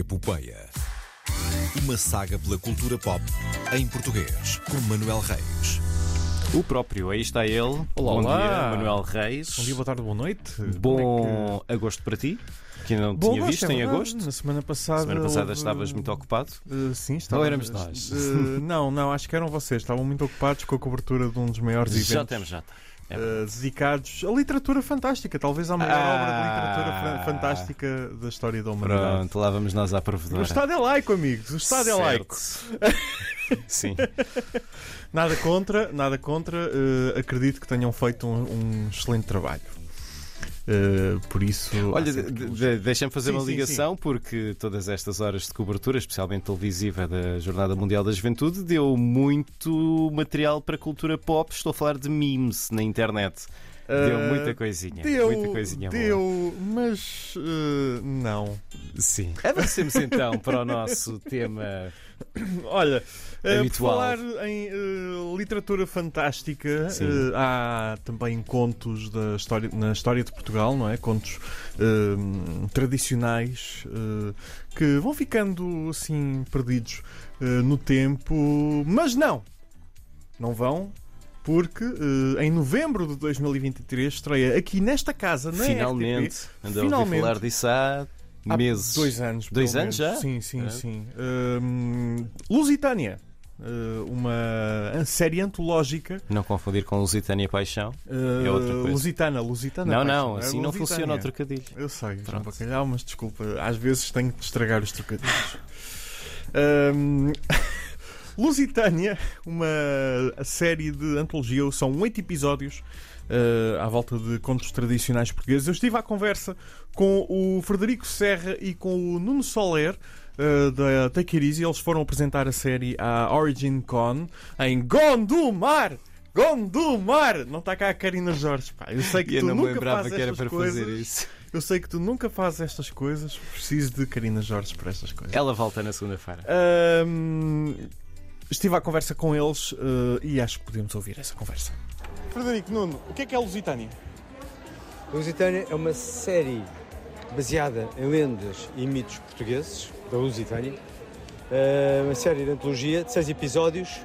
Epopeia. Uma saga pela cultura pop em português, com Manuel Reis. O próprio, aí está ele. Olá, Bom olá. dia, Manuel Reis. Bom dia, boa tarde, boa noite. Bom agosto para ti, que ainda não é que... Bom tinha visto é em agosto. Na semana passada. Semana passada houve- estavas muito ocupado. Uh, sim, estava. Ou éramos nós? Uh, não, não, acho que eram vocês. Estavam muito ocupados com a cobertura de um dos maiores Já eventos. temos, já. É uh, dedicados à literatura fantástica, talvez a maior Ah. obra de literatura fra- fantástica da história da humanidade. Pronto, lá vamos nós à O provedora. Estado é laico, amigos. O Estado é Certo. laico. Sim. Nada contra, nada contra. uh, acredito que tenham feito um, um excelente trabalho. Uh, por isso. Olha, que- de- deixa-me fazer Sim, uma sim, ligação, porque todas estas horas de cobertura, especialmente televisiva da Jornada Mundial da Juventude, deu muito material para a cultura pop. Estou a falar de memes na internet. Deu Uh, muita coisinha. Deu, muita coisinha boa. deu, mas uh, não. Sim. Avancemos então para o nosso tema. Olha, uh, falar em uh, literatura fantástica, uh, há também contos da história, na história de Portugal, não é? Contos uh, tradicionais uh, que vão ficando assim perdidos uh, no tempo, mas não, não vão. Porque uh, em novembro de 2023 estreia aqui nesta casa, na Finalmente. RTP, a ouvir Finalmente. falar disso há Há meses. Dois anos. Dois anos já? Sim, sim, É. sim. Hum, Lusitânia. Uh, uma série antológica. Não confundir com Lusitânia Paixão. Uh, É outra coisa. Lusitana, Lusitana. não, paixão. não, É assim não Lusitânia. funciona o trocadilho. Eu sei, Pronto. Bacalhau, mas desculpa, às vezes tenho de estragar os trocadilhos. Hum, Lusitânia, uma série de antologia, são oito episódios uh, à volta de contos tradicionais portugueses. Eu estive à conversa com o Frederico Serra e com o Nuno Soler. uh, da Take It Easy, eles foram apresentar a série à Origin Con em Gondomar! Gondomar! Não está cá a Karina Jorge, pá. Eu sei que eu tu não nunca fazes que era estas para coisas. fazer isso. Eu sei que tu nunca fazes estas coisas. Preciso de Karina Jorge para estas coisas. Ela volta na segunda-feira. Ahm, estive à conversa com eles eh, e acho que podemos ouvir essa conversa. Frederico Nuno, o que é que é Lusitânia? Lusitânia é uma série baseada em lendas e mitos portugueses, da Lusitânia. É uma série de antologia de seis episódios.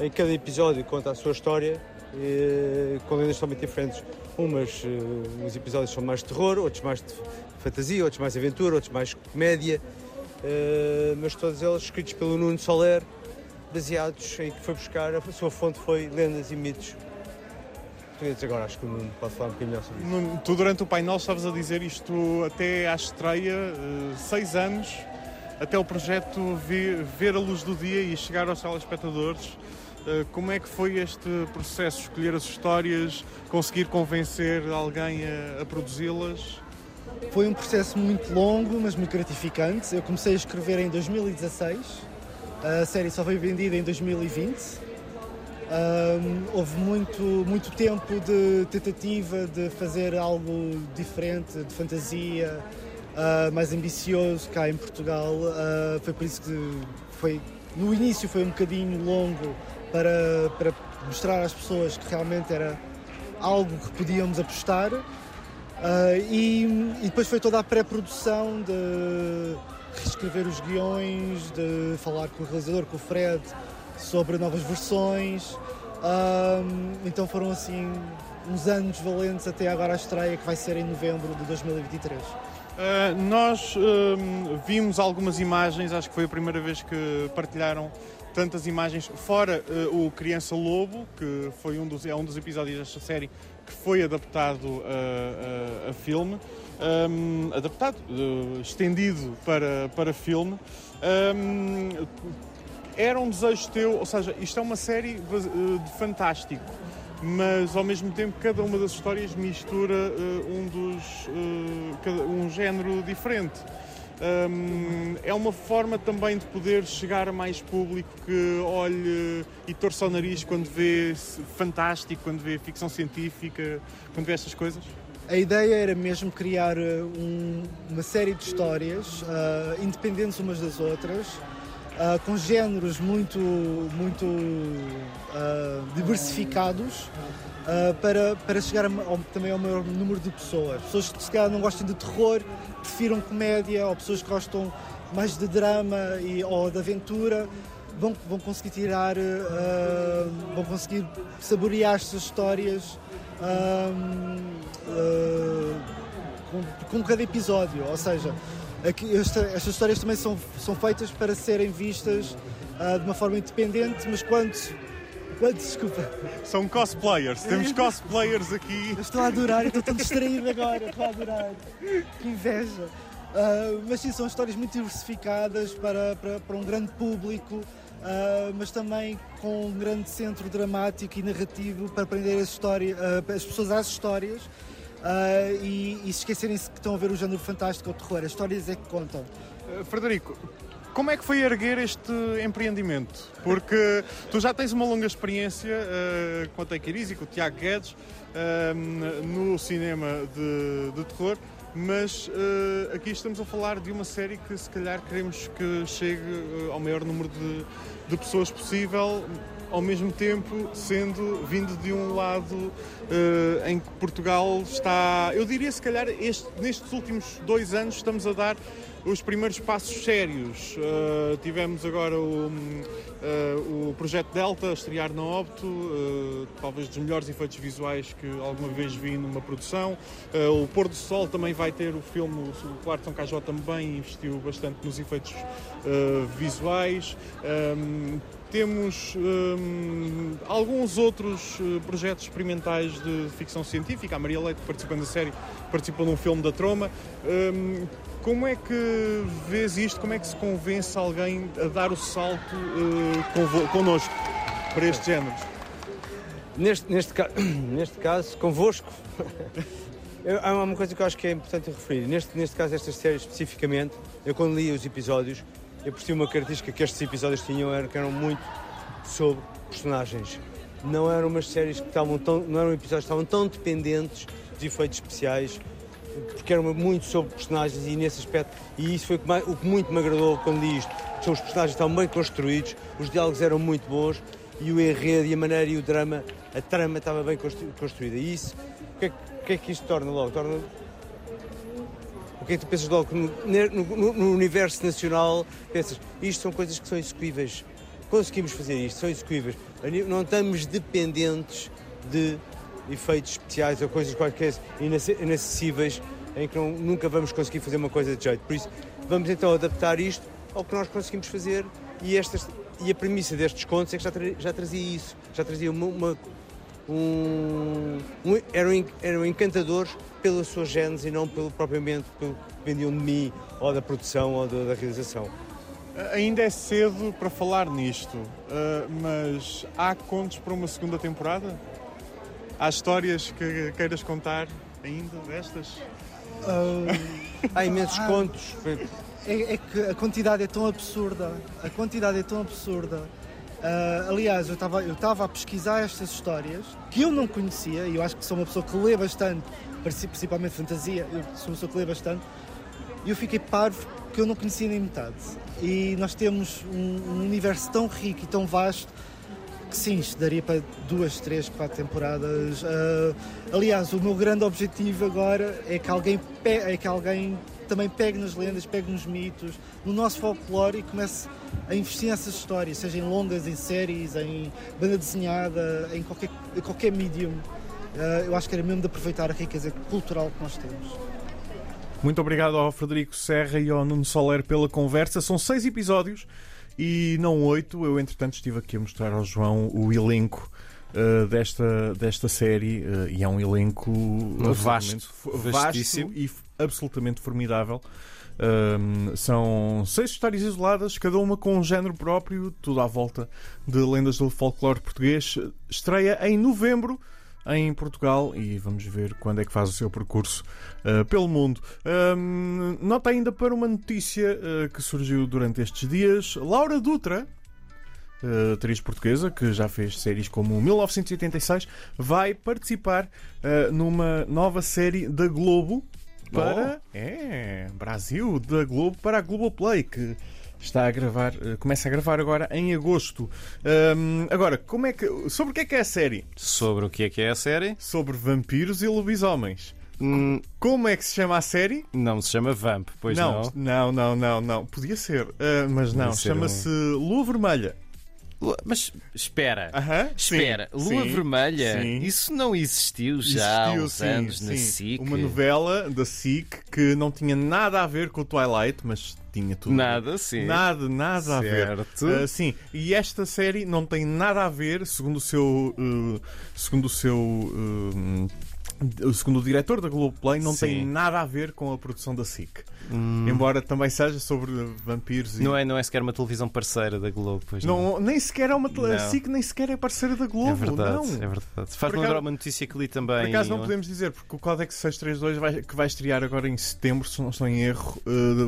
Em cada episódio conta a sua história, eh, com lendas totalmente diferentes. Umas, eh, uns episódios são mais de terror, outros mais de fantasia, outros mais aventura, outros mais comédia. Mas todos eles escritos pelo Nuno Soler, baseados em que foi buscar, a sua fonte foi lendas e mitos portugueses. Agora acho que o Nuno pode falar um bocadinho melhor sobre isso. Nuno, Tu durante o painel estavas a dizer isto até à estreia, eh, seis anos, até o projeto vi- ver a luz do dia e chegar aos telespectadores. Eh, Como é que foi este processo? Escolher as histórias, conseguir convencer alguém a, a produzi-las? Foi um processo muito longo, mas muito gratificante. Eu comecei a escrever em 2016. A série só foi vendida em 2020. Ahm, houve muito, muito tempo de tentativa de fazer algo diferente, de fantasia, ah, mais ambicioso cá em Portugal. Ah, foi por isso que foi, no início foi um bocadinho longo para, para mostrar às pessoas que realmente era algo que podíamos apostar. Ah, e, e depois foi toda a pré-produção de reescrever os guiões, de falar com o realizador, com o Fred, sobre novas versões. Ah, então foram assim uns anos valentes até agora a estreia, que vai ser em novembro de 2023. Uh, nós hum, vimos algumas imagens, acho que foi a primeira vez que partilharam tantas imagens, fora uh, o Criança Lobo, que foi um dos, é um dos episódios desta série que foi adaptado a- a filme, hum, adaptado, uh, estendido para, para filme. Hum, era um desejo teu, ou seja, isto é uma série uh, de fantástico, mas ao mesmo tempo cada uma das histórias mistura uh, um dos uh, cada- um género diferente. Um, é uma forma também de poder chegar a mais público que olhe e torça o nariz quando vê fantástico, quando vê ficção científica, quando vê estas coisas? A ideia era mesmo criar uh, um- uma série de histórias uh, independentes umas das outras, ah, com géneros muito, muito ah, diversificados para, para chegar ao- também ao maior número de pessoas. Pessoas que se calhar não gostam de terror, prefiram comédia, ou pessoas que gostam mais de drama e, ou de aventura. Vão, vão conseguir tirar, vão conseguir saborear estas histórias ah, com, com cada episódio. Ou seja, aqui, esta- estas histórias também são, são feitas para serem vistas ah, de uma forma independente, mas quando. quando desculpa, São cosplayers, temos cosplayers aqui. eu estou a adorar, estou tão distraído agora, estou a adorar. Que inveja. Ah, mas sim, são histórias muito diversificadas para, para, para um grande público, ah, mas também com um grande centro dramático e narrativo para prender as, história, ah, as pessoas às histórias ah, e, e se esquecerem-se que estão a ver o género fantástico ou terror. As histórias é que contam. Uh, Frederico, como é que foi erguer este empreendimento? Porque tu já tens uma longa experiência uh, com a Take It Easy, com o Tiago Guedes, no cinema de, de terror, mas uh, aqui estamos a falar de uma série que se calhar queremos que chegue uh, ao maior número de, de pessoas possível, ao mesmo tempo sendo vindo de um lado eh, em que Portugal está, eu diria se calhar este- nestes últimos dois anos estamos a dar os primeiros passos sérios. Eh, tivemos agora o, eh, o projeto Delta a estrear na Opto, eh, talvez dos melhores efeitos visuais que alguma vez vi numa produção. O Pôr do Sol também vai ter o filme, o São Cajó também investiu bastante nos efeitos visuais. Hum, temos hum, alguns outros eh, projetos experimentais de ficção científica. A Maria Leite, participando da série, participou num filme da Troma. Hum, como é que vês isto? Como é que se convence alguém a dar o salto convo- connosco para estes géneros? Neste, neste, ca- neste caso, convosco, há uma coisa que eu acho que é importante referir. Neste, neste caso, estas séries especificamente, eu quando li os episódios, eu percebi uma característica que estes episódios tinham, era que eram muito sobre personagens. Não eram umas séries que estavam tão, não eram episódios que estavam tão dependentes de efeitos especiais, porque eram muito sobre personagens e nesse aspecto, e isso foi o que, muito me agradou quando li isto. São os personagens estavam bem construídos, os diálogos eram muito bons e o enredo e a maneira e o drama, a trama estava bem constru- construída. E isso, o que, é, que é que isto torna logo? Torna que tu pensas logo no, no- no- universo nacional? Pensas, isto são coisas que são execuíveis. Conseguimos fazer isto, são execuíveis. Não estamos dependentes de efeitos especiais ou coisas quaisquer inace- inacessíveis em que não- nunca vamos conseguir fazer uma coisa de jeito. Por isso, vamos então adaptar isto ao que nós conseguimos fazer e, estas, e a premissa destes contos é que já, tra- já trazia isso, já trazia uma, uma- um, um- eram, eram encantadores pela sua gênese e não pelo propriamente pelo que vendiam de mim ou da produção ou da, da realização. Ainda é cedo para falar nisto, eh, mas há contos para uma segunda temporada? Há histórias que queiras contar ainda destas? Ah, Há imensos Ah. contos. É, é que a quantidade é tão absurda. A quantidade é tão absurda. Ah, aliás, eu estava eu a pesquisar estas histórias que eu não conhecia, e eu acho que sou uma pessoa que lê bastante, princi- principalmente fantasia, eu sou uma pessoa que lê bastante, e eu fiquei parvo que eu não conhecia nem metade. E nós temos um, um universo tão rico e tão vasto que sim, isto daria para duas, três, quatro temporadas. Ah, aliás, o meu grande objetivo agora é que alguém, é que alguém também pegue nas lendas, pegue nos mitos, no nosso folclore e comece a investir nessas histórias, seja em longas, em séries, em banda desenhada, em qualquer, em qualquer medium. Ah, eu acho que era mesmo de aproveitar a riqueza cultural que nós temos. Muito obrigado ao Frederico Serra e ao Nuno Soler pela conversa. São seis episódios e não oito. Eu, entretanto, estive aqui a mostrar ao João o elenco uh, desta, desta série uh, e é um elenco Vasto, vastíssimo. vasto e absolutamente formidável. Um, são seis histórias isoladas, cada uma com um género próprio, tudo à volta de lendas do folclore português. Estreia em novembro em Portugal e vamos ver quando é que faz o seu percurso uh, pelo mundo. Um, nota ainda para uma notícia uh, que surgiu durante estes dias: Laura Dutra. Uh, atriz portuguesa que já fez séries como 1986, vai participar uh, numa nova série da Globo para é Brasil da Globo para a Globoplay que Está a gravar, eh, começa a gravar agora em agosto. Ahm, agora, como é que, sobre o que é que é a série? Sobre o que é que é a série? Sobre vampiros e lobisomens. Hum, Como é que se chama a série? não se chama Vamp, pois não. não, não, não, não. Podia ser, ah, mas não. Chama-se Lua Vermelha. Mas espera. Aham, Espera, sim, Lua sim, Vermelha, sim. isso não existiu já há Existiu, uns sim, anos na. SIC? Uma novela da SIC que não tinha nada a ver com o Twilight, mas tinha tudo. Nada, sim. Nada, nada a ver. Certo. Ah, sim, e esta série não tem nada a ver, segundo o seu. uh, segundo o seu. Um, segundo o diretor da Globoplay, não Sim. tem nada a ver com a produção da SIC. Hum, Embora também seja sobre vampiros e. não, é, não é sequer uma televisão parceira da Globo, pois não. Não, nem sequer é uma. tele-. SIC nem sequer é parceira da Globo. É verdade, não. é verdade. Por lembrar uma notícia que li Por também. acaso não podemos dizer, porque o Códex 632 vai, que vai estrear agora em setembro, se não estou em erro,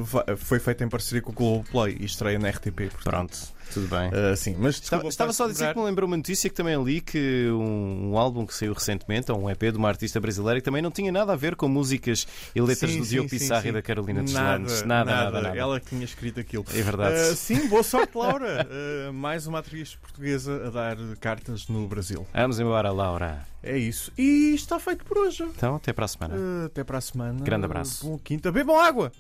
vai- foi feito em parceria com o Globoplay e estreia na RTP. portanto, Pronto, tudo bem. uh, sim, mas Estava, desculpa, estava só a dizer que me lembrou uma notícia que também li que um, um álbum que saiu recentemente, ou um EP de uma artista brasileira, que também não tinha nada a ver com músicas e letras Sim, do Diogo sim. e da Carolina nada, Deslandes. Nada, nada, nada. Ela que tinha escrito aquilo. É verdade. Uh, sim, boa sorte, Laura. Uh, mais uma atriz portuguesa a dar cartas no Brasil. Vamos embora, Laura. É isso. E está feito por hoje. Então, até para a semana. Uh, até para a semana. Grande abraço. Bom quinta. Bebam água!